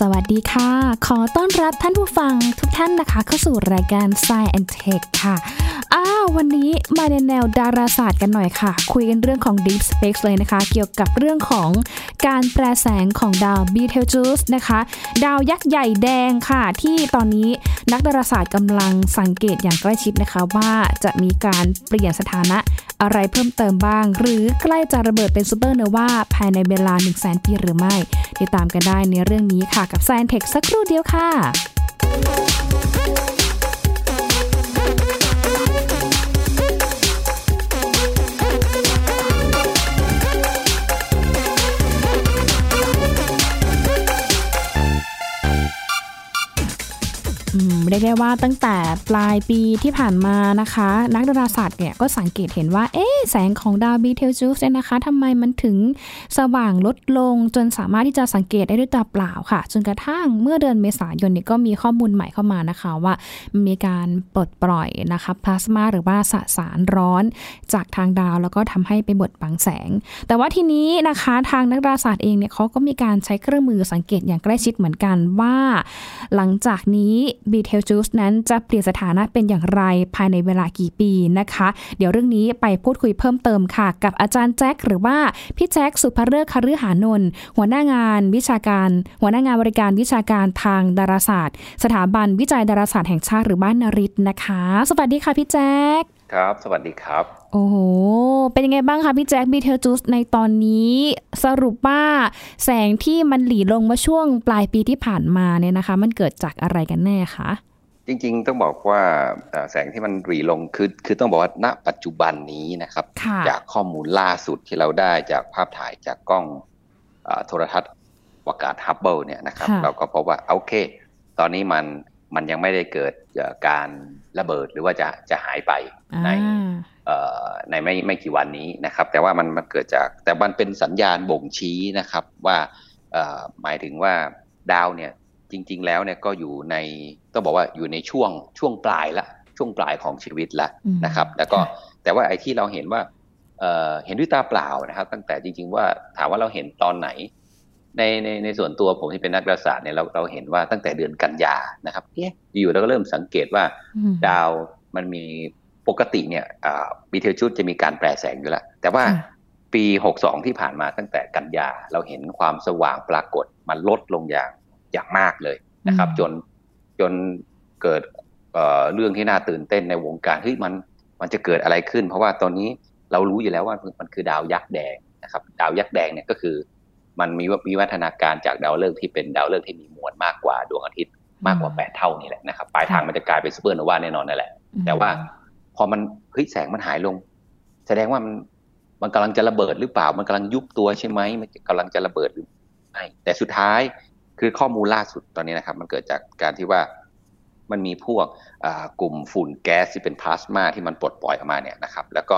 สวัสดีค่ะ ขอต้อนรับท่านผู้ฟังทุกท่านนะคะ เข้าสู่รายการ Science and Tech ค่ะ อ้าววันนี้มาในแนวดาราศาสตร์กันหน่อยค่ะ คุยกันเรื่องของ Deep Space เลยนะคะ เกี่ยวกับเรื่องของการแปรแสงของดาว Betelgeuse นะคะ ดาวยักษ์ใหญ่แดงค่ะ ที่ตอนนี้นักดาราศาสตร์กำลังสังเกตอย่างใกล้ชิดนะคะ ว่าจะมีการเปลี่ยนสถานะ อะไรเพิ่มเติมบ้าง หรือใกล้จะระเบิดเป็นซูเปอร์โนวาภายในเวลา 1 0 0 0 0แสนปีหรือไม่ ติดตามกันได้ในเรื่องนี้ค่ะกับ Science Tech สักครู่เดียวค่ะ เรียกได้ว่าตั้งแต่ปลายปีที่ผ่านมานะคะ นักดาราศาสตร์เนี่ยก็สังเกตเห็นว่า เอ๊แสงของดาวบีเทลจูสเนี่ยนะคะทำไมมันถึงสว่างลดลงจนสามารถที่จะสังเกตได้ด้วยตาเปล่าค่ะ จนกระทั่งเมื่อเดือนเมษายนเนี่ยก็มีข้อมูลใหม่เข้ามานะคะว่ามีการปลดปล่อยนะคะพลาสมาหรือว่าสสารร้อนจากทางดาว แล้วก็ทำให้ไปบดบังแสง แต่ว่าทีนี้นะคะทางนักดาราศาสตร์เองเนี่ยเขาก็มีการใช้เครื่องมือสังเกตอย่างใกล้ชิดเหมือนกันว่า หลังจากนี้บีเทลจูสนั้นจะเปลี่ยนสถานะเป็นอย่างไรภายในเวลากี่ปีนะคะ เดี๋ยวเรื่องนี้ไปพูดคุยเพิ่มเติมค่ะ กับอาจารย์แจ็คหรือว่าพี่แจ็คสุภเริศคฤหานนท์หัวหน้างานวิชาการ หัวหน้างานบริการวิชาการทางดาราศาสตร์ สถาบันวิจัยดาราศาสตร์แห่งชาติหรือบ้านนริตนะคะ สวัสดีค่ะพี่แจ็ค ครับ สวัสดีครับ โอ้โห เป็นยังไงบ้างคะพี่แจ็คบีเทลจูสในตอนนี้สรุปว่าแสงที่มันหลีลงมาช่วงปลายปีที่ผ่านมาเนี่ยนะคะ มันเกิดจากอะไรกันแน่คะจริงๆ ต้องบอกว่าแสงที่มันหรี่ลงคือคือต้องบอกว่าณปัจจุบันนี้นะครับ จากข้อมูลล่าสุดที่เราได้จากภาพถ่ายจากกล้องโทรทรรศน์อวกาศฮับเบิลเนี่ยนะครับ เราก็พบว่าโอเค ตอนนี้มัน มันยังไม่ได้เกิดการระเบิดหรือว่าจะจะหายไปในในไม่ไม่กี่วันนี้นะครับ แต่ว่ามันมันเกิดจากแต่มันเป็นสัญญาณบ่งชี้นะครับว่าหมายถึงว่าดาวเนี่ยจริง ๆ แล้วเนี่ยก็อยู่ในต้องบอกว่าอยู่ในช่วงช่วงปลายละช่วงปลายของชีวิตละนะครับ แล้วก็แต่ว่าไอ้ที่เราเห็นว่าเเห็นด้วยตาเปล่านะครับ ตั้งแต่จริง ๆ ว่าถามว่าเราเห็นตอนไหน ในในในส่วนตัวผมที่เป็นนักดาราศาสตร์เนี่ยเราเราเห็นว่าตั้งแต่เดือนกันยานะครับเอ๊ะอยู่เราก็เริ่มสังเกตว่าดาวมันมีปกติเนี่ยบีเทลชุดจะมีการแปรแสงอยู่แล้ว แต่ว่าปี 62 ที่ผ่านมาตั้งแต่กันยา เราเห็นความสว่างปรากฏมันลดลงอย่างอย่างมากเลยนะครับ จนจนเกิดเเรื่องที่น่าตื่นเต้นในวงการเฮ้ยมันมันจะเกิดอะไรขึ้น เพราะว่าตอนนี้เรารู้อยู่แล้วว่ามันคือดาวยักษ์แดงนะครับ ดาวยักษ์แดงเนี่ยก็คือ มันมีวิวัฒนาการจากดาวฤกษ์ที่เป็นดาวฤกษ์ที่มีมวลมากกว่าดวงอาทิตย์มากกว่าแปดเท่านี่แหละนะครับปลายทางมันจะกลายเป็นซูเปอร์โนวาแน่นอนนั่นแหละ แต่ว่าพอมันเฮ้ยแสงมันหายลง แสดงว่ามันมันกำลังจะระเบิดหรือเปล่า มันกำลังยุบตัวใช่ไหมมันกำลังจะระเบิดหรือไม่แต่สุดท้ายคือข้อมูลล่าสุดตอนนี้นะครับ มันเกิดจากการที่ว่ามันมีพวกกลุ่มฝุ่นแก๊สที่เป็นพลาสมาที่มันปลดปล่อยออกมาเนี่ยนะครับ แล้วก็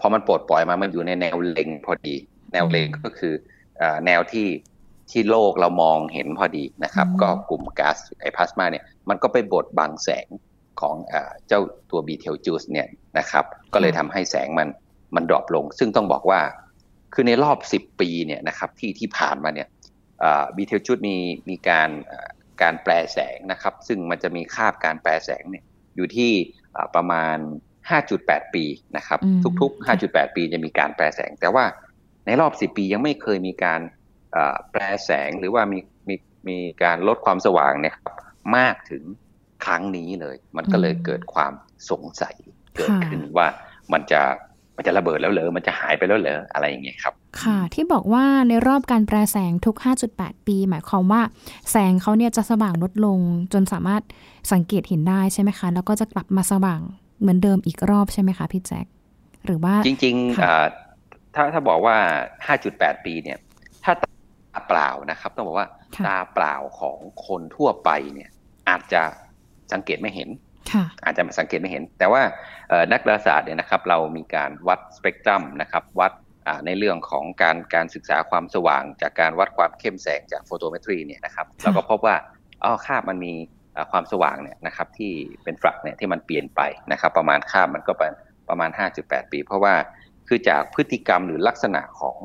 พอมันปลดปล่อยมามันอยู่ในแนวเล็งพอดี แนวเล็งก็คือ แนวที่ที่โลกเรามองเห็นพอดีนะครับ ก็กลุ่มก๊าซไอพลาสมาเนี่ยมันก็ไปบดบังแสงของเจ้าตัวบีเทลจูสเนี่ยนะครับ ก็เลยทำให้แสงมันมัน drop ลง ซึ่งต้องบอกว่า คือในรอบสิบปีเนี่ยนะครับที่ที่ผ่านมาเนี่ยบีเทลจูสมีมีการการแปรแสงนะครับ ซึ่งมันจะมีคาบการแปรแสงเนี่ยอยู่ที่ประมาณ 5.8 ปีนะครับ ทุกๆ 5.8 ปีจะมีการแปรแสง แต่ว่า ในรอบ 10 ปียังไม่เคยมีการแปรแสงหรือว่ามีมีมีการลดความสว่างเนี่ยครับมากถึงครั้งนี้เลย มันก็เลยเกิดความสงสัยเกิดขึ้นว่ามันจะมันจะระเบิดแล้วเหรอ มันจะหายไปแล้วเหรอ อะไรอย่างเงี้ยครับ ค่ะ ที่บอกว่าในรอบการแปลแสงทุก 5.8 ปี หมายความว่าแสงเขาเนี่ยจะสว่างลดลง จนสามารถสังเกตเห็นได้ใช่ไหมคะ แล้วก็จะกลับมาสว่างเหมือนเดิมอีกรอบใช่ไหมคะพี่แจ็ค หรือว่าจริงๆ ถ้าถ้าบอกว่า 5.8 ปีเนี่ย ถ้าตาเปล่านะครับ ต้องบอกว่าตาเปล่าของคนทั่วไปเนี่ย อาจจะสังเกตไม่เห็นอาจจะสังเกตไม่เห็น แต่ว่านักดาราศาสตร์เนี่ยนะครับ เรามีการวัดสเปกตรัมนะครับ วัดในเรื่องของการการศึกษาความสว่าง จากการวัดความเข้มแสงจากโฟโตเมตรีเนี่ยนะครับเราก็พบว่าอ๋อค่ามันมีความสว่างเนี่ยนะครับที่เป็นฟลักเนี่ยที่มันเปลี่ยนไปนะครับ ประมาณค่ามันก็เป็นประมาณ 5.8 ปี เพราะว่า คือจากพฤติกรรมหรือลักษณะของ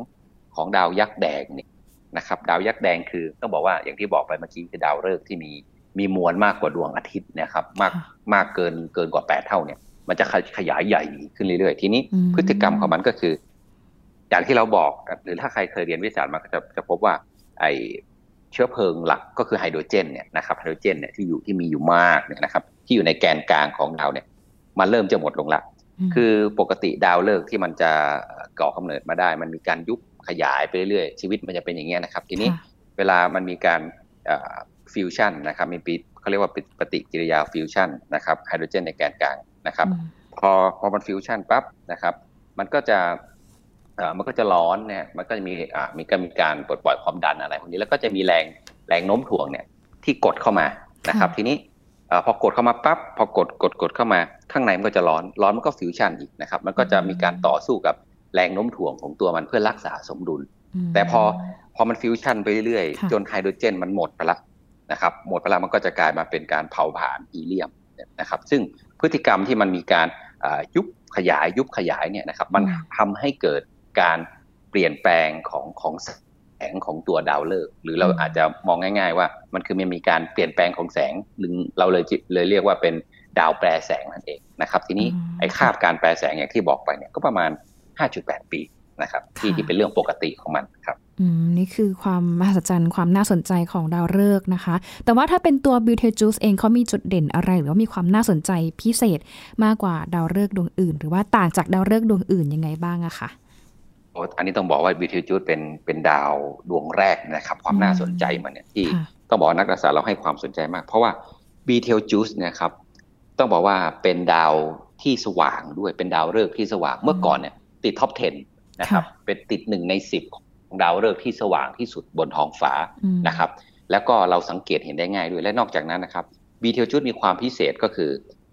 ของดาวยักษ์แดงเนี่ยนะครับ ดาวยักษ์แดงคือต้องบอกว่าอย่างที่บอกไปเมื่อกี้คือดาวฤกษ์ที่มีมีมวลมากกว่าดวงอาทิตย์นะครับ มากมากเกินเกินกว่าแปดเท่าเนี่ย มันจะขยายใหญ่ขึ้นเรื่อยๆ ทีนี้พฤติกรรมของมันก็คือ อย่างที่เราบอกหรือถ้าใครเคยเรียนวิทยาศาสตร์มาก็จะจะพบว่า ไอเชื้อเพลิงหลักก็คือไฮโดรเจนเนี่ยนะครับไฮโดรเจนเนี่ยที่อยู่ที่มีอยู่มากเนี่ยนะครับ ที่อยู่ในแกนกลางของดาวเนี่ย มันเริ่มจะหมดลงละ คือปกติดาวฤกษ์ที่มันจะก่อกำเนิดมาได้ มันมีการยุบขยายไปเรื่อยๆชีวิตมันจะเป็นอย่างเงี้ยนะครับ ทีนี้เวลามันมีการฟิวชั่นนะครับมีปีเขาเรียกว่าปฏิกิริยาฟิวชั่นนะครับไฮโดรเจนในแกนกลางนะครับ พอพอมันฟิวชั่นปั๊บนะครับ มันก็จะมันก็จะร้อนเนี่ยมันก็จะมีมีก็มีการปลดปล่อยความดันอะไรพวกนี้แล้วก็จะมีแรงแรงโน้มถ่วงเนี่ยที่กดเข้ามานะครับ ทีนี้ พอกดเข้ามาปั๊บพอกดกดกดเข้ามาข้างในมันก็จะร้อนร้อนมันก็ฟิวชั่นอีกนะครับ มันก็จะมีการต่อสู้กับแรงโน้มถ่วงของตัวมันเพื่อรักษาสมดุล แต่พอพอมันฟิวชั่นไปเรื่อยๆ จนไฮโดรเจนมันหมดไปละนะครับหมดไปแล้วมันก็จะกลายมาเป็นการเผาผลาญฮีเลียมนะครับซึ่งพฤติกรรมที่มันมีการยุบขยายยุบขยายเนี่ยนะครับมันทำให้เกิดการเปลี่ยนแปลงของของ แสงของตัวดาวฤกษ์หรือเราอาจจะมองง่าย ๆ ว่ามันคือมันมีการเปลี่ยนแปลงของแสงหรือเราเลยเลยเรียกว่าเป็นดาวแปรแสงนั่นเองนะครับทีนี้ไอ้คาบการแปรแสงอย่างที่บอกไปเนี่ยก็ประมาณ 5.8 ปีนะครับที่ที่เป็นเรื่องปกติของมันครับอืมนี่คือความมหัศจรรย์ความน่าสนใจของดาวฤกษ์นะคะ แต่ว่าถ้าเป็นตัวบิวเทจูสเองเขามีจุดเด่นอะไร หรือว่ามีความน่าสนใจพิเศษมากกว่าดาวฤกษ์ดวงอื่น หรือว่าต่างจากดาวฤกษ์ดวงอื่นยังไงบ้างอะคะ อันนี้ต้องบอกว่าบีเทลจูสเป็นเป็นดาวดวงแรกนะครับ ความน่าสนใจมันเนี่ยที่ต้องบอกนักดาราศาสตร์เราให้ความสนใจมาก เพราะว่าบีเทลจูสเนี่ยครับต้องบอกว่าเป็นดาวที่สว่างด้วยเป็นดาวฤกษ์ที่สว่างเมื่อก่อนเนี่ยติด top 10 นะครับ เป็นติดหนึ่งในสิบของดาวฤกษ์ที่สว่างที่สุดบนท้องฟ้านะครับ แล้วก็เราสังเกตเห็นได้ง่ายด้วยและนอกจากนั้นนะครับบีเทลจูสมีความพิเศษก็คือ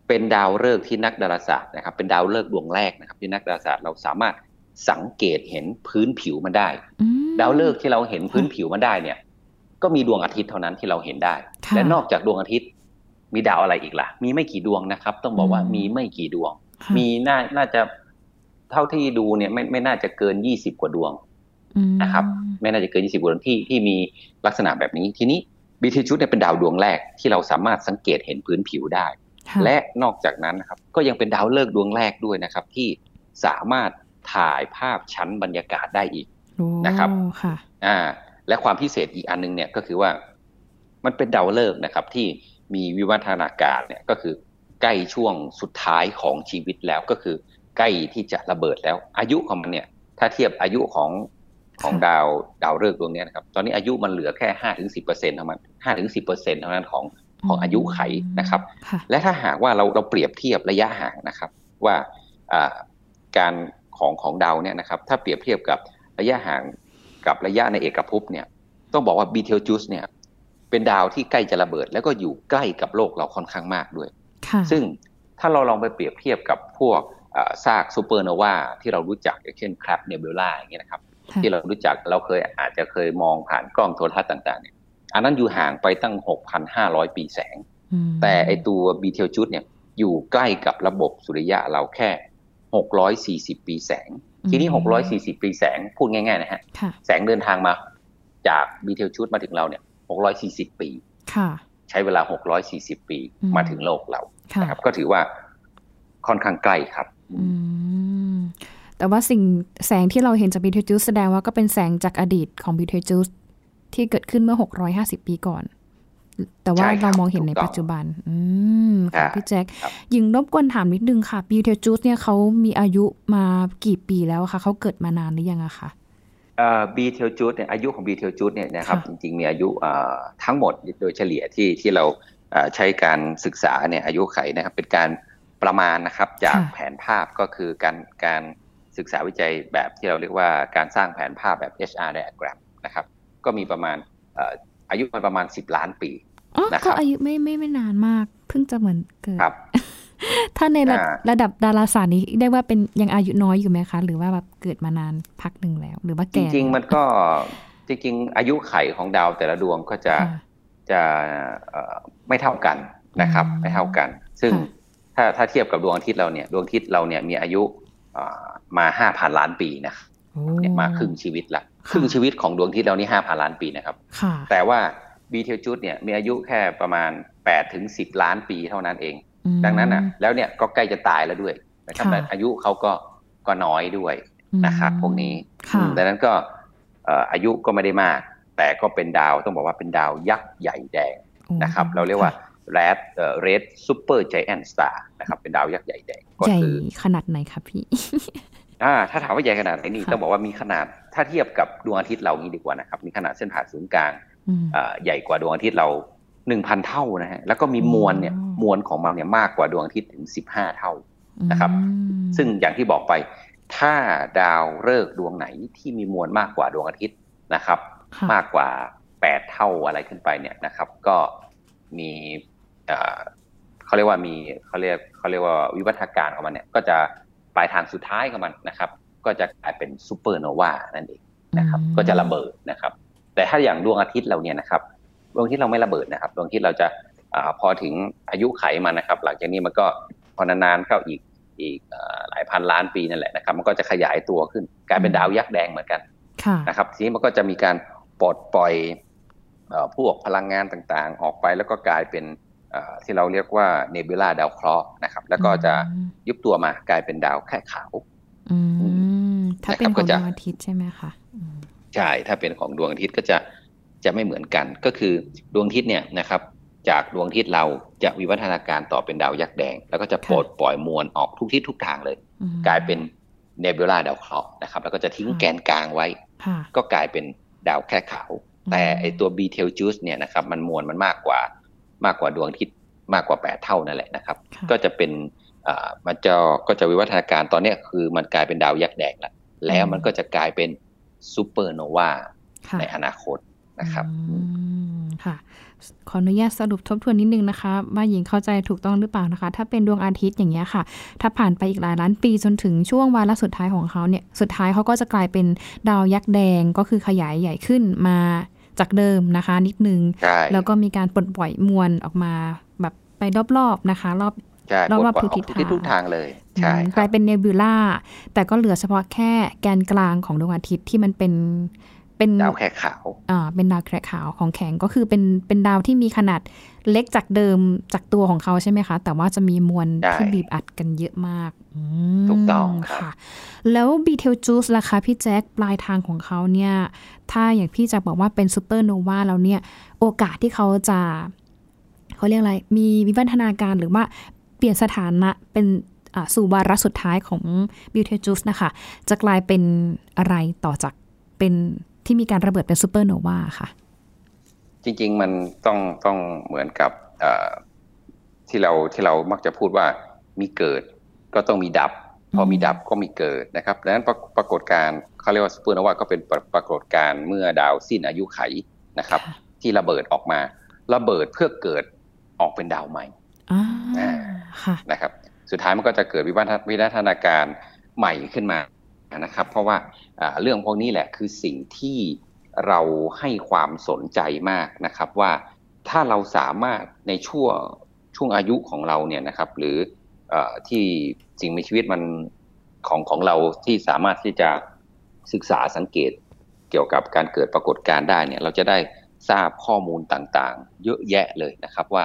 เป็นดาวฤกษ์ที่นักดาราศาสตร์นะครับ เป็นดาวฤกษ์ดวงแรกนะครับที่นักดาราศาสตร์เราสามารถ สังเกตเห็นพื้นผิวมันได้ ดาวฤกษ์ที่เราเห็นพื้นผิวมันได้เนี่ย ก็มีดวงอาทิตย์เท่านั้นที่เราเห็นได้ และนอกจากดวงอาทิตย์ มีดาวอะไรอีกล่ะ มีไม่กี่ดวงนะครับ ต้องบอกว่ามีไม่กี่ดวง มีน่าน่าจะเท่าที่ดูเนี่ยไม่ไม่น่าจะเกินยี่สิบกว่าดวงนะครับ ไม่น่าจะเกินยี่สิบกว่าดวงที่ที่มีลักษณะแบบนี้ ทีนี้บีทีชุดเนี่ยเป็นดาวดวงแรกที่เราสามารถสังเกตเห็นพื้นผิวได้ และนอกจากนั้นนะครับ ก็ยังเป็นดาวฤกษ์ดวงแรกด้วยนะครับ ที่สามารถ ถ่ายภาพชั้นบรรยากาศได้อีกนะครับค่ะอ่าและความพิเศษอีกอันนึงเนี่ยก็คือว่า มันเป็นดาวฤกษ์นะครับ ที่มีวิวัฒนาการเนี่ยก็คือใกล้ช่วงสุดท้ายของชีวิตแล้วก็คือ ใกล้ที่จะระเบิดแล้ว อายุของมันเนี่ย ถ้าเทียบอายุของของดาวดาวฤกษ์ดวงนี้นะครับ ตอนนี้อายุมันเหลือแค่ห้าถึงสิบเปอร์เซ็นต์เท่านั้นห้าถึงสิบเปอร์เซ็นต์เท่านั้นของของอายุไขนะครับ และถ้าหากว่าเราเราเปรียบเทียบระยะห่างนะครับ ว่าการ ของของดาวเนี่ยนะครับถ้าเปรียบเทียบกับระยะห่างกับระยะในเอกภพเนี่ยต้องบอกว่าบีเทลจูสเนี่ยเป็นดาวที่ใกล้จะระเบิด แล้วก็อยู่ใกล้กับโลกเราค่อนข้างมากด้วย ซึ่งถ้าเราลองไปเปรียบเทียบกับพวกซากซูเปอร์โนวาที่เรารู้จักอย่างเช่น Crab Nebula อย่างเงี้ยนะครับที่เรารู้จักเราเคยอาจจะเคยมองผ่านกล้องโทรทรรศน์ต่างๆเนี่ยอันนั้นอยู่ห่างไปตั้ง 6,500 ปีแสง แต่ไอ้ตัวบีเทลจูสเนี่ยอยู่ใกล้กับระบบสุริยะเราแค่ 640 ปีแสง ทีนี้ 640 ปีแสงพูดง่าย ๆ นะฮะ แสงเดินทางมาจากบีเทลจูสมาถึงเราเนี่ย 640 ปีใช้เวลา 640 ปีมาถึงโลกเรานะครับ ก็ถือว่าค่อนข้างใกล้ครับแต่ว่าสิ่งแสงที่เราเห็นจากบีเทลจูสแสดงว่าก็เป็นแสงจากอดีตของบีเทลจูสที่เกิดขึ้นเมื่อ 650 ปีก่อน แต่ว่าเรามองเห็นในปัจจุบัน อืมค่ะพี่แจ็คยิงรบกวนถามนิดนึงค่ะบีเทลจูสเนี่ยเขามีอายุมากี่ปีแล้วคะเขาเกิดมานานหรือยังอะคะบีเทลจูดเนี่ยอายุของบีเทลจูดเนี่ยนะครับจริงๆมีอายุทั้งหมดโดยเฉลี่ยที่ที่เราใช้การศึกษาเนี่ยอายุไขนะครับเป็นการประมาณนะครับจากแผนภาพก็คือการการศึกษาวิจัยแบบที่เราเรียกว่าการสร้างแผนภาพแบบ HR diagram นะครับก็มีประมาณอายุมันประมาณสิบล้านปี นะครับก็อายุไม่ไม่ไม่นานมาก เพิ่งจะเหมือนเกิดถ้าในระระดับดาราศาสตร์นี้ได้ว่าเป็นยังอายุน้อยอยู่ไหมคะ หรือว่าแบบเกิดมานานพักหนึ่งแล้ว หรือว่าแก่จริง ๆ มันก็จริงๆ อายุไขของดาวแต่ละดวงก็จะจะไม่เท่ากันนะครับ ไม่เท่ากัน ซึ่งถ้าถ้าเทียบกับดวงอาทิตย์เราเนี่ยดวงอาทิตย์เราเนี่ยมีอายุมาห้าพันล้านปีนะเนี่ยมาครึ่งชีวิตละครึ่งชีวิตของดวงอาทิตย์เรานี่ห้าพันล้านปีนะครับ แต่ว่า บีเทลจูดเนี่ยมีอายุแค่ประมาณแปดถึงสิบล้านปีเท่านั้นเอง ดังนั้นอะแล้วเนี่ยก็ใกล้จะตายแล้วด้วยนะครับแต่อายุเขาก็ก็น้อยด้วยนะครับพวกนี้ดังนั้นก็อายุก็ไม่ได้มาก แต่ก็เป็นดาวต้องบอกว่าเป็นดาวยักษ์ใหญ่แดงนะครับ เราเรียกว่า red เอ่อ red super giant star นะครับเป็นดาวยักษ์ใหญ่แดงก็คือขนาดไหนครับพี่อ่าถ้าถามว่าใหญ่ขนาดไหนนี่ต้องบอกว่ามีขนาดถ้าเทียบกับดวงอาทิตย์เรานี้ดีกว่านะครับ มีขนาดเส้นผ่าศูนย์กลาง ใหญ่กว่าดวงอาทิตย์เราหนึ่งพันเท่านะฮะแล้วก็มีมวลเนี่ยมวลของมันเนี่ยมากกว่าดวงอาทิตย์ถึงสิบห้าเท่านะครับ ซึ่งอย่างที่บอกไป ถ้าดาวฤกษ์ดวงไหนที่มีมวลมากกว่าดวงอาทิตย์นะครับ มากกว่าแปดเท่าอะไรขึ้นไปเนี่ยนะครับ ก็มีเขาเรียกว่ามีเขาเรียกเขาเรียกว่าวิวัฒนาการของมันเนี่ย ก็จะปลายทางสุดท้ายของมันนะครับ ก็จะกลายเป็นซูเปอร์โนวานั่นเองนะครับ ก็จะระเบิดนะครับ แต่ถ้าอย่างดวงอาทิตย์เราเนี่ยนะครับดวงอาทิตย์เราไม่ระเบิดนะครับดวงอาทิตย์เราจะอพอถึงอายุไขมันนะครับ หลังจากนี้มันก็พอนานๆเข้าอีกอีกหลายพันล้านปีนั่นแหละนะครับ มันก็จะขยายตัวขึ้นกลายเป็นดาวยักษ์แดงเหมือนกันนะครับ ทีนี้มันก็จะมีการปลดปล่อยพวกพลังงานต่างๆ ออกไปแล้วก็กลายเป็นที่เราเรียกว่าเนบิลาดาวเคราะห์นะครับ แล้วก็จะยุบตัวมากลายเป็นดาวแค่ขาวถ้าเป็นของดวงอาทิตย์ใช่ไหมคะ ใช่ถ้าเป็นของดวงอาทิตย์ก็จะจะไม่เหมือนกัน ก็คือดวงอาทิตย์เนี่ยนะครับ จากดวงอาทิตย์เราจะวิวัฒนาการต่อเป็นดาวยักษ์แดง แล้วก็จะปลดปล่อยมวลออกทุกทิศทุกทางเลย กลายเป็นเนบิวลาดาวเคราะห์นะครับ แล้วก็จะทิ้งแกนกลางไว้ ก็กลายเป็นดาวแคระขาว แต่ไอ้ตัวบีเทลจูสเนี่ยนะครับบ มันมวลมันมากกว่ามากกว่าดวงอาทิตย์มากกว่าแปดเท่านั่นแหละนะครับ ก็จะเป็นอ่ามันจะก็จะวิวัฒนาการตอนนี้คือมันกลายเป็นดาวยักษ์แดงแล้วแล้วมันก็จะกลายเป็น ซูเปอร์โนวาในอนาคตนะครัค่ะ ขออนุญาตสรุปทบทวนนิดนึงนะคะ ว่าหญิงเข้าใจถูกต้องหรือเปล่านะคะ ถ้าเป็นดวงอาทิตย์อย่างเงี้ยค่ะ ถ้าผ่านไปอีกหลายล้านปีจนถึงช่วงวาระสุดท้ายของเขาเนี่ย สุดท้ายเขาก็จะกลายเป็นดาวยักษ์แดงก็คือขยายใหญ่ขึ้นมาจากเดิมนะคะ นิดนึง แล้วก็มีการปลดปล่อยมวลออกมาแบบไปรอบๆนะคะ รอบ รอบๆทุกทิศทางทุกทางเลยใช่กลายเป็นเนบิวล่าแต่ก็เหลือเฉพาะแค่แกนกลางของดวงอาทิตย์ที่มันเป็นเป็นดาวแขกขาวอ่าเป็นดาวแขกขาวของแข็งก็คือเป็นเป็นดาวที่มีขนาดเล็กจากเดิมจากตัวของเขาใช่ไหมคะ แต่ว่าจะมีมวลที่บีบอัดกันเยอะมากถูกต้องค่ะ แล้วบีเทลจูสล่ะคะพี่แจ็คปลายทางของเขาเนี่ย ถ้าอย่างพี่จะบอกว่าเป็นซูเปอร์โนวาแล้วเนี่ย โอกาสที่เขาจะเขาเรียกอะไร มีวิวัฒนาการหรือว่า เปลี่ยนสถานะเป็นสู่วาระสุดท้ายของบีเทลจูสนะคะ จะกลายเป็นอะไรต่อจากเป็นที่มีการระเบิดเป็นซูเปอร์โนวาค่ะ จริง ๆ มันต้องต้องเหมือนกับที่เราที่เรามักจะพูดว่ามีเกิดก็ต้องมีดับ พอมีดับก็มีเกิดนะครับดังนั้นปรากฏการณ์เขาเรียกว่าซูเปอร์โนวาก็เป็นปรากฏการณ์เมื่อดาวสิ้นอายุไขนะครับ ที่ระเบิดออกมา ระเบิดเพื่อเกิดออกเป็นดาวใหม่ นะครับ สุดท้ายมันก็จะเกิดวิวัฒนาการใหม่ขึ้นมานะครับ เพราะว่าเรื่องพวกนี้แหละคือสิ่งที่เราให้ความสนใจมากนะครับว่าถ้าเราสามารถในช่วงช่วงอายุของเราเนี่ยนะครับ หรืออที่สิ่งมีชีวิตมันของของเราที่สามารถที่จะศึกษาสังเกตเกี่ยวกับการเกิดปรากฏการณ์ได้เนี่ย เราจะได้ทราบข้อมูลต่างๆ เยอะแยะเลยนะครับว่า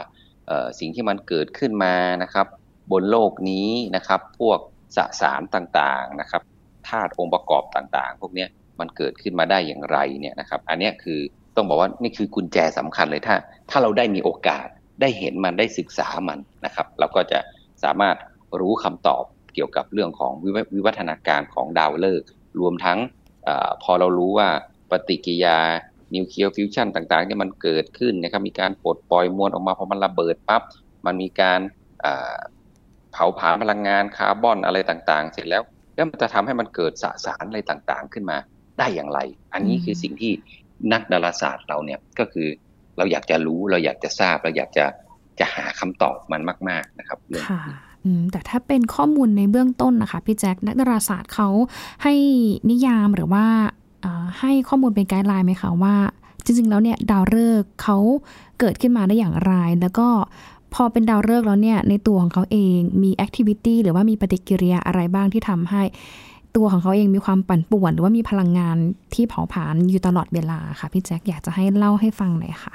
สิ่งที่มันเกิดขึ้นมานะครับ บนโลกนี้นะครับ พวกสสารต่างๆนะครับธาตุองค์ประกอบต่างๆ พวกนี้มันเกิดขึ้นมาได้อย่างไรเนี่ยนะครับ อันนี้คือต้องบอกว่านี่คือกุญแจสำคัญเลยถ้า ถ้าเราได้มีโอกาสได้เห็นมันได้ศึกษามันนะครับ เราก็จะสามารถรู้คำตอบเกี่ยวกับเรื่องของวิวัฒนาการของดาวฤกษ์รวมทั้งอพอเรารู้ว่าปฏิกิยา นิวเคลียร์ฟิวชันต่างๆที่มันเกิดขึ้นนะครับมีการปลดปล่อยมวลออกมาพอมันระเบิดปั๊บมันมีการเผาผลาญพลังงานคาร์บอนอะไรต่างๆ เสร็จแล้ว แล้วมันจะทำให้มันเกิดสสารอะไรต่างๆ ขึ้นมาได้อย่างไร อันนี้คือสิ่งที่นักดาราศาสตร์เราเนี่ยก็คือเราอยากจะรู้เราอยากจะทราบเราอยากจะจะหาคำตอบมันมาก ๆนะครับค่ะแต่ถ้าเป็นข้อมูลในเบื้องต้นนะคะพี่แจ็คนักดาราศาสตร์เขาให้นิยามหรือว่า ให้ข้อมูลเป็นไกด์ไลน์ไหมคะว่า จริงๆ แล้วเนี่ยดาวฤกษ์เขาเกิดขึ้นมาได้อย่างไร แล้วก็พอเป็นดาวฤกษ์แล้วเนี่ยในตัวของเขาเองมีแอคทิวิตี้หรือว่ามีปฏิกิริยาอะไรบ้างที่ทำให้ตัวของเขาเองมีความปั่นป่วน หรือว่ามีพลังงานที่เผาผลาญอยู่ตลอดเวลาค่ะพี่แจ็คอยากจะให้เล่าให้ฟังหน่อยค่ะ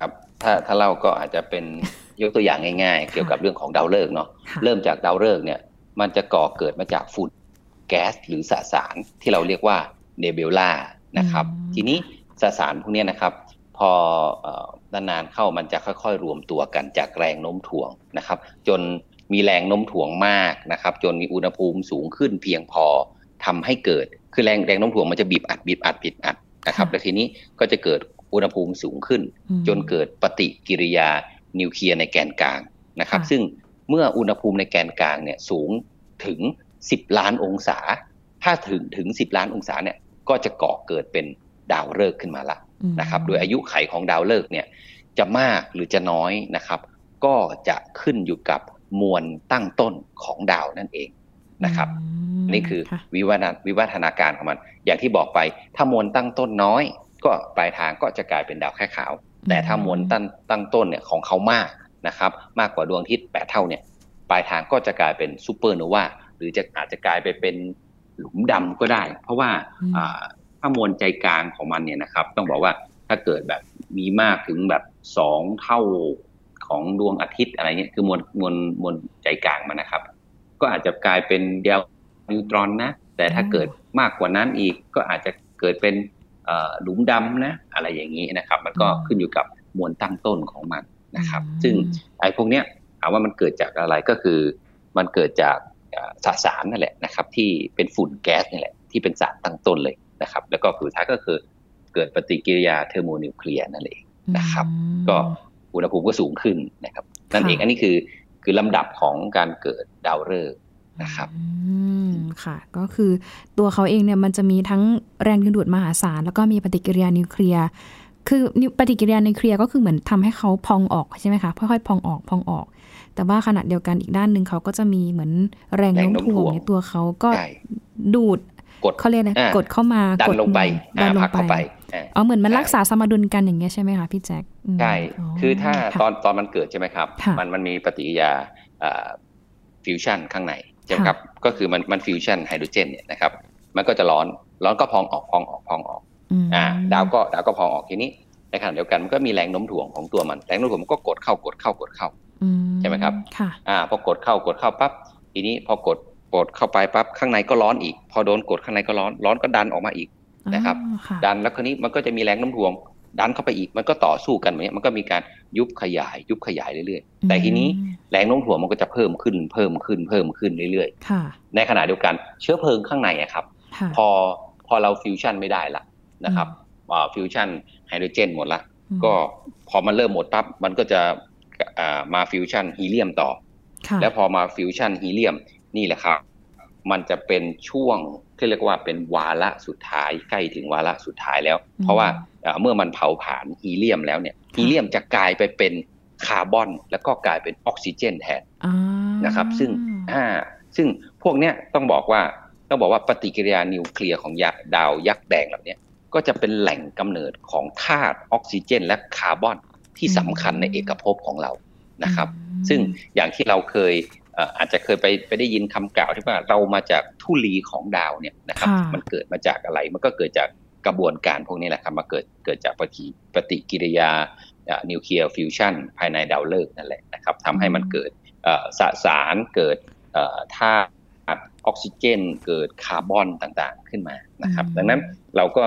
ครับถ้าถ้าเล่าก็อาจจะเป็นยกตัวอย่างง่ายๆ เกี่ยวกับเรื่องของดาวฤกษ์เนาะเริ่มจากดาวฤกษ์เนี่ยมันจะก่อเกิดมาจากฝุ่นแก๊สหรือสสารที่เราเรียกว่า เนบิวลานะครับ ทีนี้สสารพวกนี้นะครับ พอนานๆเข้ามันจะค่อยๆ รวมตัวกันจากแรงโน้มถ่วงนะครับ จนมีแรงโน้มถ่วงมากนะครับ จนมีอุณหภูมิสูงขึ้นเพียงพอทำให้เกิด คือแรงแรงโน้มถ่วงมันจะบีบอัดบีบอัดบีบอัดนะครับ แล้วทีนี้ก็จะเกิดอุณหภูมิสูงขึ้น จนเกิดปฏิกิริยานิวเคลียร์ในแกนกลางนะครับ ซึ่งเมื่ออุณหภูมิในแกนกลางเนี่ยสูงถึง 10 ล้านองศา ถ้าถึงถึง 10 ล้านองศาเนี่ย ก็จะก่อเกิดเป็นดาวฤกษ์ขึ้นมาละนะครับ โดยอายุไขของดาวฤกษ์เนี่ยจะมากหรือจะน้อยนะครับ ก็จะขึ้นอยู่กับมวลตั้งต้นของดาวนั่นเองนะครับ นี่คือวิวัฒนาวิวัฒนาการของมัน อย่างที่บอกไปถ้ามวลตั้งต้นน้อย ก็ปลายทางก็จะกลายเป็นดาวแค่ขาว แต่ถ้ามวลตั้งตั้งต้นเนี่ยของเขามากนะครับ มากกว่าดวงอาทิตย์แปดเท่าเนี่ยปลายทางก็จะกลายเป็นซูเปอร์โนวาหรือจะอาจจะกลายไปเป็น หลุมดำก็ได้ เพราะว่าถ้ามวลใจกลางของมันเนี่ยนะครับ ต้องบอกว่าถ้าเกิดแบบมีมากถึงแบบสองเท่าของดวงอาทิตย์อะไรเงี้ยคือมวลมวลมวลใจกลางมันนะครับ ก็อาจจะกลายเป็นเดลนิวตรอนนะ แต่ถ้าเกิดมากกว่านั้นอีกก็อาจจะเกิดเป็นหลุมดำนะ อะไรอย่างนี้นะครับ มันก็ขึ้นอยู่กับมวลตั้งต้นของมันนะครับ ซึ่งไอ้พวกเนี้ยถามว่ามันเกิดจากอะไรก็คือ มันเกิดจาก สสารนั่นแหละนะครับ ที่เป็นฝุ่นแก๊สนี่แหละที่เป็นสารตั้งต้นเลยนะครับ แล้วก็สุดท้ายก็คือเกิดปฏิกิริยาเทอร์โมนิวเคลียร์นั่นเองนะครับ ก็อุณหภูมิก็สูงขึ้นนะครับ นั่นเองอันนี้คือคือลำดับของการเกิดดาวฤกษ์นะครับค่ะ ก็คือตัวเขาเองเนี่ยมันจะมีทั้งแรงดึงดูดมหาศาล แล้วก็มีปฏิกิริยานิวเคลียร์ คือปฏิกิริยานิวเคลียร์ก็คือเหมือนทำให้เขาพองออกใช่ไหมคะค่อยๆพองออกพองออก แต่ว่าขณะเดียวกันอีกด้านหนึ่งเขาก็จะมีเหมือนแรงโน้มถ่วงในตัวเขาก็ดูดกดเขาเรียกนะกดเข้ามาดันลงไปดันลงไปอ๋อเหมือนมันรักษาสมดุลกันอย่างเงี้ยใช่ไหมคะพี่แจ็คใช่คือถ้าตอนตอนมันเกิดใช่ไหมครับ มันมันมีปฏิกิริยาฟิวชั่นข้างในใช่ไหมครับก็คือมันมันฟิวชั่นไฮโดรเจนเนี่ยนะครับมันก็จะร้อนร้อนก็พองออกพองออกพองออก อ่าดาวก็ดาวก็พองออกทีนี้ในขณะเดียวกันมันก็มีแรงโน้มถ่วงของตัวมัน แรงโน้มถ่วงมันก็กดเข้ากดเข้ากดเข้าใช่ไหมครับค่ะอ่าพอกดเข้ากดเข้าปั๊บทีนี้พอกดกดเข้าไปปั๊บข้างในก็ร้อนอีก พอโดนกดข้างในก็ร้อนร้อนก็ดันออกมาอีกนะครับ ดันแล้วคราวนี้มันก็จะมีแรงโน้มถ่วง ดันเข้าไปอีกมันก็ต่อสู้กันแบบนี้มันก็มีการยุบขยาย ยุบขยายเรื่อยๆแต่ทีนี้แรงโน้มถ่วงมันก็จะเพิ่มขึ้นเพิ่มขึ้นเพิ่มขึ้นเรื่อยๆในขณะเดียวกันเชื้อเพลิงข้างในอะครับ พอพอเราฟิวชั่นไม่ได้ละ นะครับฟิวชั่นไฮโดรเจนหมดละก็พอมันเริ่มหมดปั๊บมันก็จะมาฟิวชั่นฮีเลียมต่อ แล้วพอมาฟิวชั่นฮีเลียมนี่แหละครับ มันจะเป็นช่วงที่เรียกว่าเป็นวาระสุดท้ายใกล้ถึงวาระสุดท้ายแล้ว เพราะว่าเมื่อมันเผาผลาญฮีเลียมแล้วเนี่ยฮีเลียมจะกลายไปเป็นคาร์บอน แล้วก็กลายเป็นออกซิเจนแทนนะครับ ซึ่งอ่าซึ่งพวกเนี้ยต้องบอกว่าต้องบอกว่าปฏิกิริยานิวเคลียร์ของยักษ์ดาวยักษ์แดงเหล่านี้ ก็จะเป็นแหล่งกำเนิดของธาตุออกซิเจน และคาร์บอนที่สำคัญในเอกภพของเรานะครับ ซึ่งอย่างที่เราเคยอาจจะเคยไปไปได้ยินคำกล่าวที่ว่าเรามาจากทุลีของดาวเนี่ยนะครับมันเกิดมาจากอะไรมันก็เกิดจากกระบวนการพวกนี้แหละครับมาเกิดเกิดจากปฏิปฏิกิริยานิวเคลียร์ฟิวชันภายในดาวฤกษ์นั่นแหละนะครับทำให้มันเกิดสสารเกิดธาตุออกซิเจน เกิดคาร์บอนต่างๆขึ้นมานะครับ ดังนั้นเราก็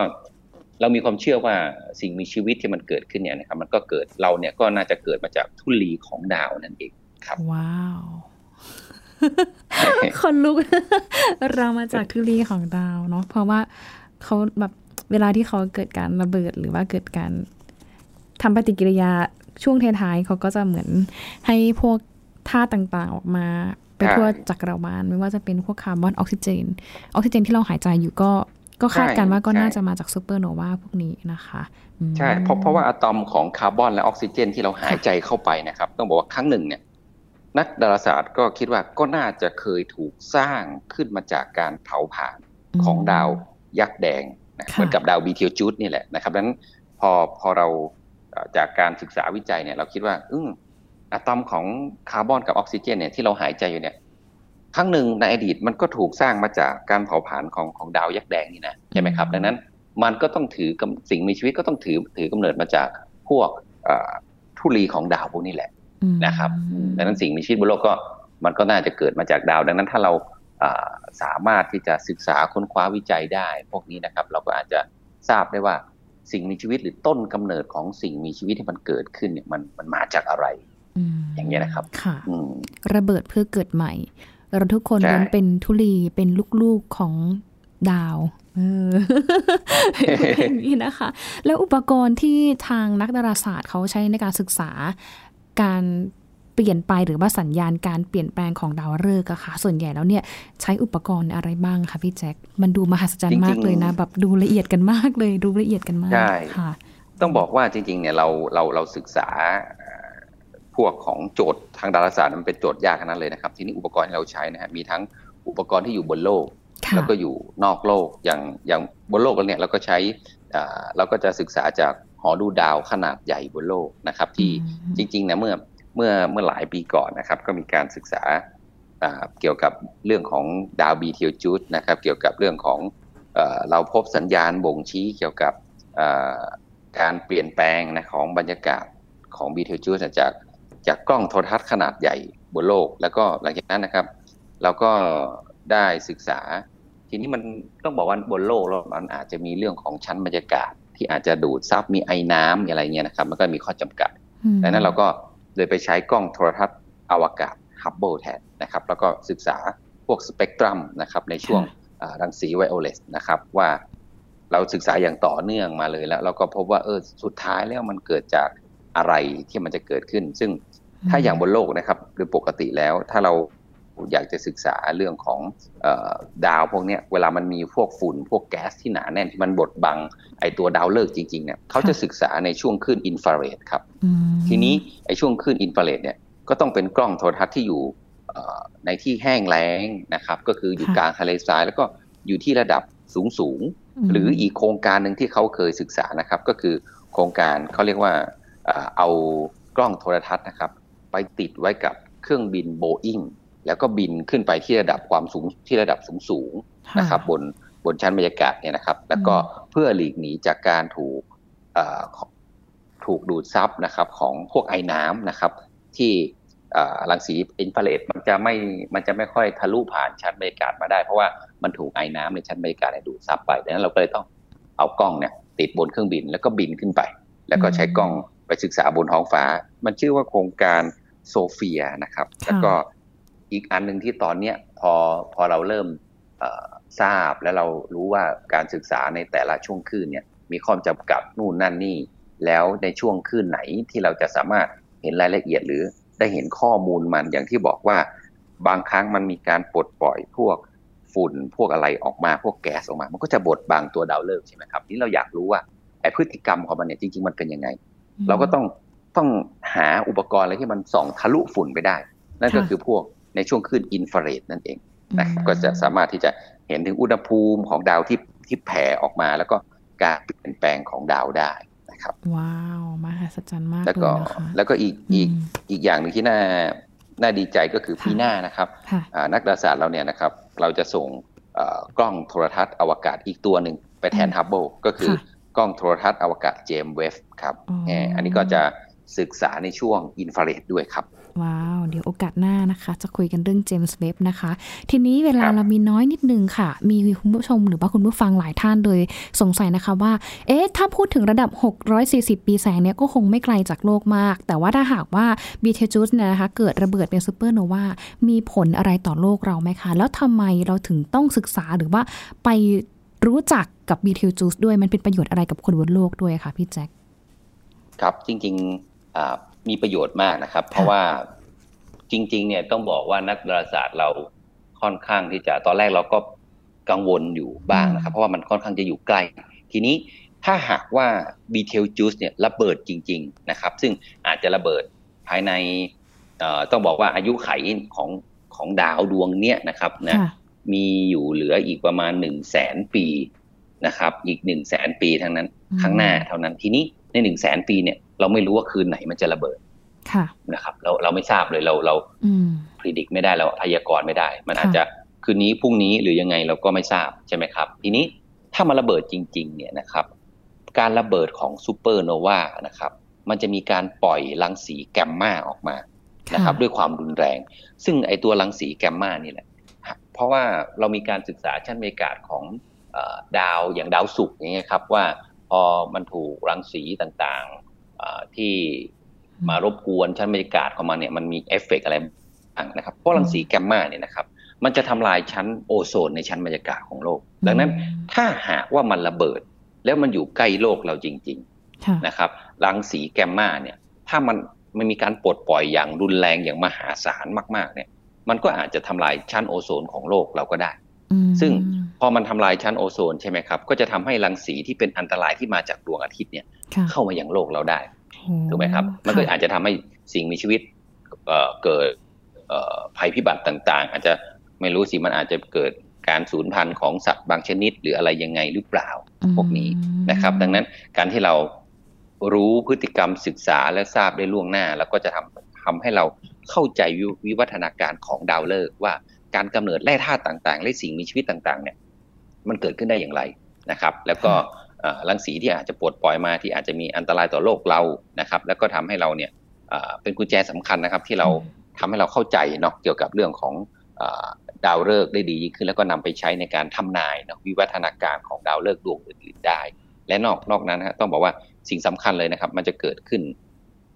เรามีความเชื่อว่าสิ่งมีชีวิตที่มันเกิดขึ้นเนี่ยนะครับมันก็เกิดเราเนี่ยก็น่าจะเกิดมาจากทุลีของดาวนั่นเองครับ ว้าวขนลุก เรามาจากทุลีของดาวเนาะเพราะว่าเขาแบบเวลาที่เขาเกิดการระเบิดหรือว่าเกิดการทำปฏิกิริยาช่วงท้ายๆเขาก็จะเหมือนให้พวกธาตุต่างๆออกมาไปทั่วจักรวาลไม่ว่าจะเป็นพวกคาร์บอนออกซิเจน ออกซิเจนที่เราหายใจอยู่ก็ ก็คาดการว่าก็น่าจะมาจากซูเปอร์โนวาพวกนี้นะคะใช่เพราะเพราะว่าอะตอมของคาร์บอนและออกซิเจน ที่เราหายใจเข้าไปนะครับ ต้องบอกว่าครั้งหนึ่งเนี่ย นักดาราศาสตร์ก็คิดว่าก็น่าจะเคยถูกสร้างขึ้นมาจากการเผาผลาญของดาวยักษ์แดงเหมือนกับดาวบีเทลจูดนี่แหละนะครับดังนั้นพอพอเราจากการศึกษาวิจัยเนี่ยเราคิดว่า อือะตอมของคาร์บอนกับออกซิเจนเนี่ยที่เราหายใจอยู่เนี่ย ครั้งหนึ่งในอดีตมันก็ถูกสร้างมาจากการเผาผลาญของของดาวยักษ์แดงนี่นะใช่ไหมครับ ดังนั้นมันก็ต้องถือสิ่งมีชีวิตก็ต้องถือถือกำเนิดมาจากพวกทุลีของดาวพวกนี้แหละนะครับ ดังนั้นสิ่งมีชีวิตบนโลกก็มันก็น่าจะเกิดมาจากดาว ดังนั้นถ้าเราสามารถที่จะศึกษาค้นคว้าวิจัยได้ พวกนี้นะครับ เราก็อาจจะทราบได้ว่าสิ่งมีชีวิตหรือต้นกำเนิดของสิ่งมีชีวิตที่มันเกิดขึ้นเนี่ยมันมันมาจากอะไร อย่างเงี้ยนะครับค่ะระเบิดเพื่อเกิดใหม่ เราทุกคนล้วนเป็นทุลีเป็นลูกๆของดาวเออนี่นะคะ แล้วอุปกรณ์ที่ทางนักดาราศาสตร์เขาใช้ในการศึกษาการเปลี่ยนไปหรือว่าสัญญาณการเปลี่ยนแปลงของดาวฤกษ์อะค่ะ ส่วนใหญ่แล้วเนี่ยใช้อุปกรณ์อะไรบ้างคะพี่แจ็ค มันดูมหัศจรรย์มากเลยนะ แบบดูละเอียดกันมากเลย ดูละเอียดกันมากใช่ค่ะ ต้องบอกว่าจริงๆเนี่ยเราเราเราศึกษา พวกของโจทย์ทางดาราศาสตร์มันเป็นโจทย์ยากขนาดเลยนะครับ ทีนี้อุปกรณ์ที่เราใช้นะฮะมีทั้งอุปกรณ์ที่อยู่บนโลก แล้วก็อยู่นอกโลกอย่างอย่างบนโลกเราเนี่ยเราก็ใช้เราก็จะศึกษาจากหอดูดาวขนาดใหญ่บนโลกนะครับ ที่จริงๆนะเมื่อเมื่อเมื่อหลายปีก่อนนะครับ ก็มีการศึกษาเกี่ยวกับเรื่องของดาวบีเทลจูดนะครับ เกี่ยวกับเรื่องของเราพบสัญญาณบ่งชี้เกี่ยวกับการเปลี่ยนแปลงนะของบรรยากาศของบีเทลจูดจาก จากกล้องโทรทัศน์ขนาดใหญ่บนโลก แล้วก็หลังจากนั้นนะครับ เราก็ได้ศึกษา ทีนี้มันต้องบอกว่าบนโลกเรามันอาจจะมีเรื่องของชั้นบรรยากาศ ที่อาจจะดูดซับมีไอน้ำอะไรเงี้ยนะครับ มันก็มีข้อจำกัดดังนั้นเราก็เลยไปใช้กล้องโทรทัศน์อวกาศฮับเบิลแทนนะครับแล้วก็ศึกษาพวกสเปกตรัมนะครับในช่วงรังสีไวโอเลตนะครับว่าเราศึกษาอย่างต่อเนื่องมาเลยแล้ว เราก็พบว่าเออสุดท้ายแล้วมันเกิดจากอะไรที่มันจะเกิดขึ้น ซึ่ง ถ้าอย่างบนโลกนะครับโดยปกติแล้วถ้าเราอยากจะศึกษาเรื่องของอดาวพวกนี้เวลามันมีพวกฝุ่นพวกแก๊สที่หนาแน่นที่มันบดบังไอตัวดาวฤกษ์จริงๆเนี่ยเขาจะศึกษาในช่วงคลื่นอินฟราเรดครับ ทีนี้ไอช่วงคลื่นอินฟราเรดเนี่ยก็ต้องเป็นกล้องโทรทัศน์ที่อยู่ในที่แห้งแล้งนะครับ ก็คืออยู่กลางทะเลทรายแล้วก็อยู่ที่ระดับสูงสูงหรืออีกโครงการหนึ่งที่เขาเคยศึกษานะครับ ก็คือโครงการเขาเรียกว่าเอากล้องโทรทัศน์นะครับ ไปติดไว้กับเครื่องบินโบอิงแล้วก็บินขึ้นไปที่ระดับความสูงที่ระดับสูงสูงนะครับบนบนชั้นบรรยากาศเนี่ยนะครับ แล้วก็เพื่อหลีกหนีจากการถูกถูกดูดซับนะครับของพวกไอ้น้ำนะครับ ที่รังสีอินฟราเรดมันจะไม่มันจะไม่ค่อยทะลุผ่านชั้นบรรยากาศมาได้ เพราะว่ามันถูกไอ้น้ำในชั้นบรรยากาศดูดซับไปดังนั้นเราก็เลยต้องเอากล้องเนี่ยติดบนเครื่องบินแล้วก็บินขึ้นไป แล้วก็ใช้กล้องไปศึกษาบนท้องฟ้า มันชื่อว่าโครงการ โซเฟียนะครับ แล้วก็อีกอันหนึ่งที่ตอนเนี้ยพอพอเราเริ่มทราบและเรารู้ว่าการศึกษาในแต่ละช่วงคลื่นเนี่ยมีข้อจำกัดนู่นนั่นนี่ แล้วในช่วงคลื่นไหนที่เราจะสามารถเห็นรายละเอียดหรือได้เห็นข้อมูลมันอย่างที่บอกว่า บางครั้งมันมีการปลดปล่อยพวกฝุ่นพวกอะไรออกมาพวกแก๊สออกมา มันก็จะบดบังตัวดาวฤกษ์ใช่ไหมครับนี่เราอยากรู้ว่าไอพฤติกรรมของมันเนี่ยจริง ๆ มันเป็นยังไง เราก็ต้อง ต้องหาอุปกรณ์อะไรที่มันส่องทะลุฝุ่นไปได้ นั่นก็คือพวกในช่วงคลื่นอินฟราเรดนั่นเองนะครับก็จะสามารถที่จะเห็นถึงอุณหภูมิของดาวที่ที่แผ่ออกมา แล้วก็การเปลี่ยนแปลงของดาวได้นะครับ ว้าวมหัศจรรย์มากแล้วก็แล้วก็อีกอีกอีกอย่างหนึ่งที่น่าน่าดีใจก็คือปีหน้านะครับนักดาราศาสตร์เราเนี่ยนะครับ เราจะส่งกล้องโทรทัศน์อวกาศอีกตัวหนึ่งไปแทนฮับเบิลก็คือกล้องโทรทัศน์อวกาศเจมส์เวบบ์ครับอันนี้ก็จะ ศึกษาในช่วงอินฟราเรดด้วยครับ ว้าว เดี๋ยวโอกาสหน้านะคะ จะคุยกันเรื่องเจมส์เวบบ์นะคะ ทีนี้เวลาเรามีน้อยนิดนึงค่ะ มีคุณผู้ชมหรือว่าคุณผู้ฟังหลายท่านโดยสงสัยนะคะว่า เอ๊ะ ถ้าพูดถึงระดับ 640 ปีแสงเนี่ยก็คงไม่ไกลจากโลกมาก แต่ว่าถ้าหากว่าบีเทจูสเนี่ยนะคะ เกิดระเบิดเป็นซูเปอร์โนวา มีผลอะไรต่อโลกเราไหมคะ แล้วทำไมเราถึงต้องศึกษาหรือว่าไปรู้จักกับบีเทลจูสด้วย มันเป็นประโยชน์อะไรกับคนบนโลกด้วยคะพี่แจ็ค ครับ จริงๆ มีประโยชน์มากนะครับ เพราะว่าจริง ๆ เนี่ยต้องบอกว่านักดาราศาสตร์เราค่อนข้างที่จะตอนแรกเราก็กังวลอยู่บ้างนะครับ เพราะว่ามันค่อนข้างจะอยู่ใกล้ ทีนี้ถ้าหากว่าบีเทลจูสเนี่ยระเบิดจริง ๆ นะครับ ซึ่งอาจจะระเบิดภายในต้องบอกว่าอายุไขของของดาวดวงเนี้ยนะครับนะมีอยู่เหลืออีกประมาณหนึ่งแสนปีนะครับ อีกหนึ่งแสนปีทั้งนั้นข้างหน้าเท่านั้นทีนี้ในหนึ่งแสนปีเนี่ย เราไม่รู้ว่าคืนไหนมันจะระเบิดนะครับ เราเราไม่ทราบเลยเราเราพิจิตรไม่ได้เราพยากรณ์ไม่ได้ มันอาจจะคืนนี้พรุ่งนี้หรือยังไงเราก็ไม่ทราบใช่ไหมครับ ทีนี้ถ้ามันระเบิดจริง ๆ เนี่ยนะครับ การระเบิดของซูเปอร์โนวานะครับ มันจะมีการปล่อยรังสีแกมมาออกมานะครับ ด้วยความรุนแรง ซึ่งไอตัวรังสีแกมมานี่แหละเพราะว่าเรามีการศึกษาชั้นบรรยากาศของดาวอย่างดาวศุกร์อย่างเงี้ยครับว่าพอมันถูกรังสีต่างๆ ที่มารบกวนชั้นบรรยากาศของมันเนี่ยมันมีเอฟเฟกอะไรต่างนะครับ เพราะรังสีแกมมาเนี่ยนะครับ มันจะทำลายชั้นโอโซนในชั้นบรรยากาศของโลก ดังนั้นถ้าหากว่ามันระเบิด แล้วมันอยู่ใกล้โลกเราจริง ๆนะครับ รังสีแกมมาเนี่ย ถ้ามันมันมีการปลดปล่อยอย่างรุนแรงอย่างมหาศาลมาก ๆ เนี่ย มันก็อาจจะทำลายชั้นโอโซนของโลกเราก็ได้ ซึ่งพอมันทำลายชั้นโอโซนใช่ไหมครับ ก็จะทำให้รังสีที่เป็นอันตรายที่มาจากดวงอาทิตย์เนี่ย เข้ามาอย่างโลกเราได้ถูกไหมครับ มันก็อาจจะทำให้สิ่งมีชีวิตเกิดภัยพิบัติต่างๆ อาจจะไม่รู้สิมันอาจจะเกิดการสูญพันธุ์ของสัตว์บางชนิด หรืออะไรยังไงหรือเปล่าพวกนี้นะครับ ดังนั้นการที่เรารู้พฤติกรรมศึกษาและทราบได้ล่วงหน้า แล้วก็จะทำทำให้เรา เข้าใจวิวัฒนาการของดาวฤกษ์ว่าการกำเนิดแร่ธาตุต่างๆ และสิ่งมีชีวิตต่างๆเนี่ยมันเกิดขึ้นได้อย่างไรนะครับ แล้วก็รังสีที่อาจจะปลดปล่อยมาที่อาจจะมีอันตรายต่อโลกเรานะครับ แล้วก็ทำให้เราเนี่ยเป็นกุญแจสำคัญนะครับที่เราทำให้เราเข้าใจเนาะเกี่ยวกับเรื่องของดาวฤกษ์ได้ดียิ่งขึ้น แล้วก็นำไปใช้ในการทำนายเนาะวิวัฒนาการของดาวฤกษ์ดวงอื่นๆได้ และนอกนอกนั้นนะต้องบอกว่าสิ่งสำคัญเลยนะครับ มันจะเกิดขึ้น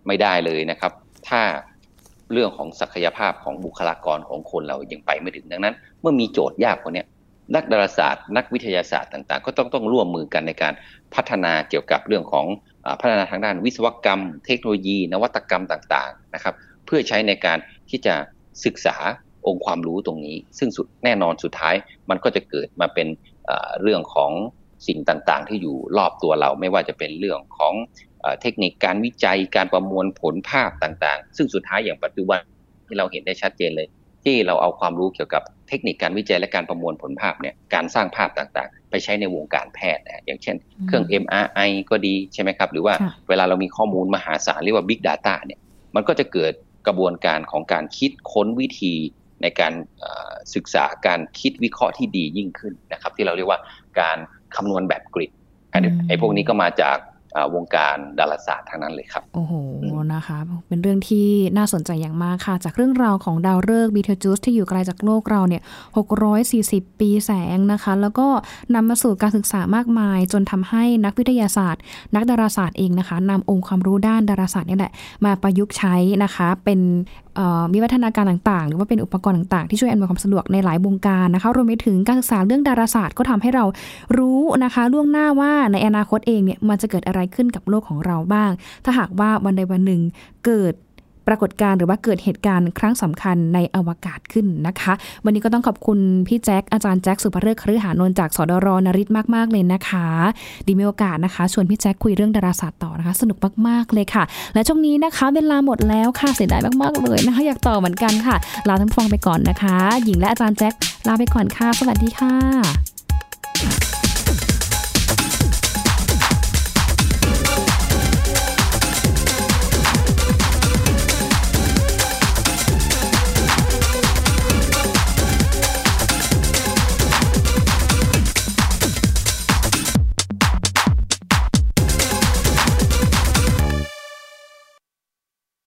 ไม่ได้เลยนะครับ ถ้า เรื่องของศักยภาพของบุคลากรของคนเรายังไปไม่ถึงดังนั้น เมื่อมีโจทย์ยากกว่านี้นักดาราศาสตร์ นักวิทยาศาสตร์ต่างๆ ก็ต้องต้องร่วมมือกันในการพัฒนาเกี่ยวกับเรื่องของพัฒนาทางด้านวิศวกรรม เทคโนโลยี นวัตกรรมต่างๆนะครับเพื่อใช้ในการที่จะศึกษาองค์ความรู้ตรงนี้ ซึ่งสุดแน่นอนสุดท้าย มันก็จะเกิดมาเป็นเรื่องของสิ่งต่างๆ ที่อยู่รอบตัวเราไม่ว่าจะเป็นเรื่องของ เทคนิคการวิจัยการประมวลผลภาพต่างๆ ซึ่งสุดท้ายอย่างปัจจุบันที่เราเห็นได้ชัดเจนเลย ที่เราเอาความรู้เกี่ยวกับเทคนิคการวิจัยและการประมวลผลภาพเนี่ยการสร้างภาพต่างๆ ไปใช้ในวงการแพทย์นะอย่างเช่น เครื่อง MRI ก็ดีใช่ไหมครับ หรือว่าเวลาเรามีข้อมูลมหาศาลเรียกว่า Big Data เนี่ยมันก็จะเกิดกระบวนการของการคิดค้นวิธีในการศึกษาการคิดวิเคราะห์ที่ดียิ่งขึ้นนะครับ ที่เราเรียกว่าการคำนวณแบบกริดไอ้พวกนี้ก็มาจาก วงการดาราศาสตร์ทั้งนั้นเลยครับ โอ้โหนะคะ เป็นเรื่องที่น่าสนใจอย่างมากค่ะ จากเรื่องราวของดาวฤกษ์บีเทลจูสที่อยู่ไกลจากโลกเราเนี่ย 640 ปีแสงนะคะ แล้วก็นำมาสู่การศึกษามากมาย จนทำให้นักวิทยาศาสตร์ นักดาราศาสตร์เองนะคะนำองค์ความรู้ด้านดาราศาสตร์นี่แหละมาประยุกต์ใช้นะคะ เป็น มีวัฒนาการต่างๆ หรือว่าเป็นอุปกรณ์ต่างๆ ที่ช่วยอำนวยความสะดวกในหลายวงการนะคะ รวมไปถึงการศึกษาเรื่องดาราศาสตร์ก็ทำให้เรารู้นะคะ ล่วงหน้าว่าในอนาคตเองเนี่ยมันจะเกิดอะไรขึ้นกับโลกของเราบ้าง ถ้าหากว่าวันใดวันหนึ่งเกิด ปรากฏการณ์หรือว่าเกิดเหตุการณ์ครั้งสำคัญในอวกาศขึ้นนะคะ วันนี้ก็ต้องขอบคุณพี่แจ็คอาจารย์แจ็คสุภเริศคฤหานนท์จากสดรนริศมากๆเลยนะคะ ดีมีโอกาสนะคะ ชวนพี่แจ็คคุยเรื่องดาราศาสตร์ต่อนะคะ สนุกมากๆเลยค่ะ และช่วงนี้นะคะเวลาหมดแล้วค่ะเสียดายมากๆเลยนะคะอยากต่อเหมือนกันค่ะลาท่านฟังไปก่อนนะคะ หญิงและอาจารย์แจ็คลาไปก่อนค่ะ สวัสดีค่ะ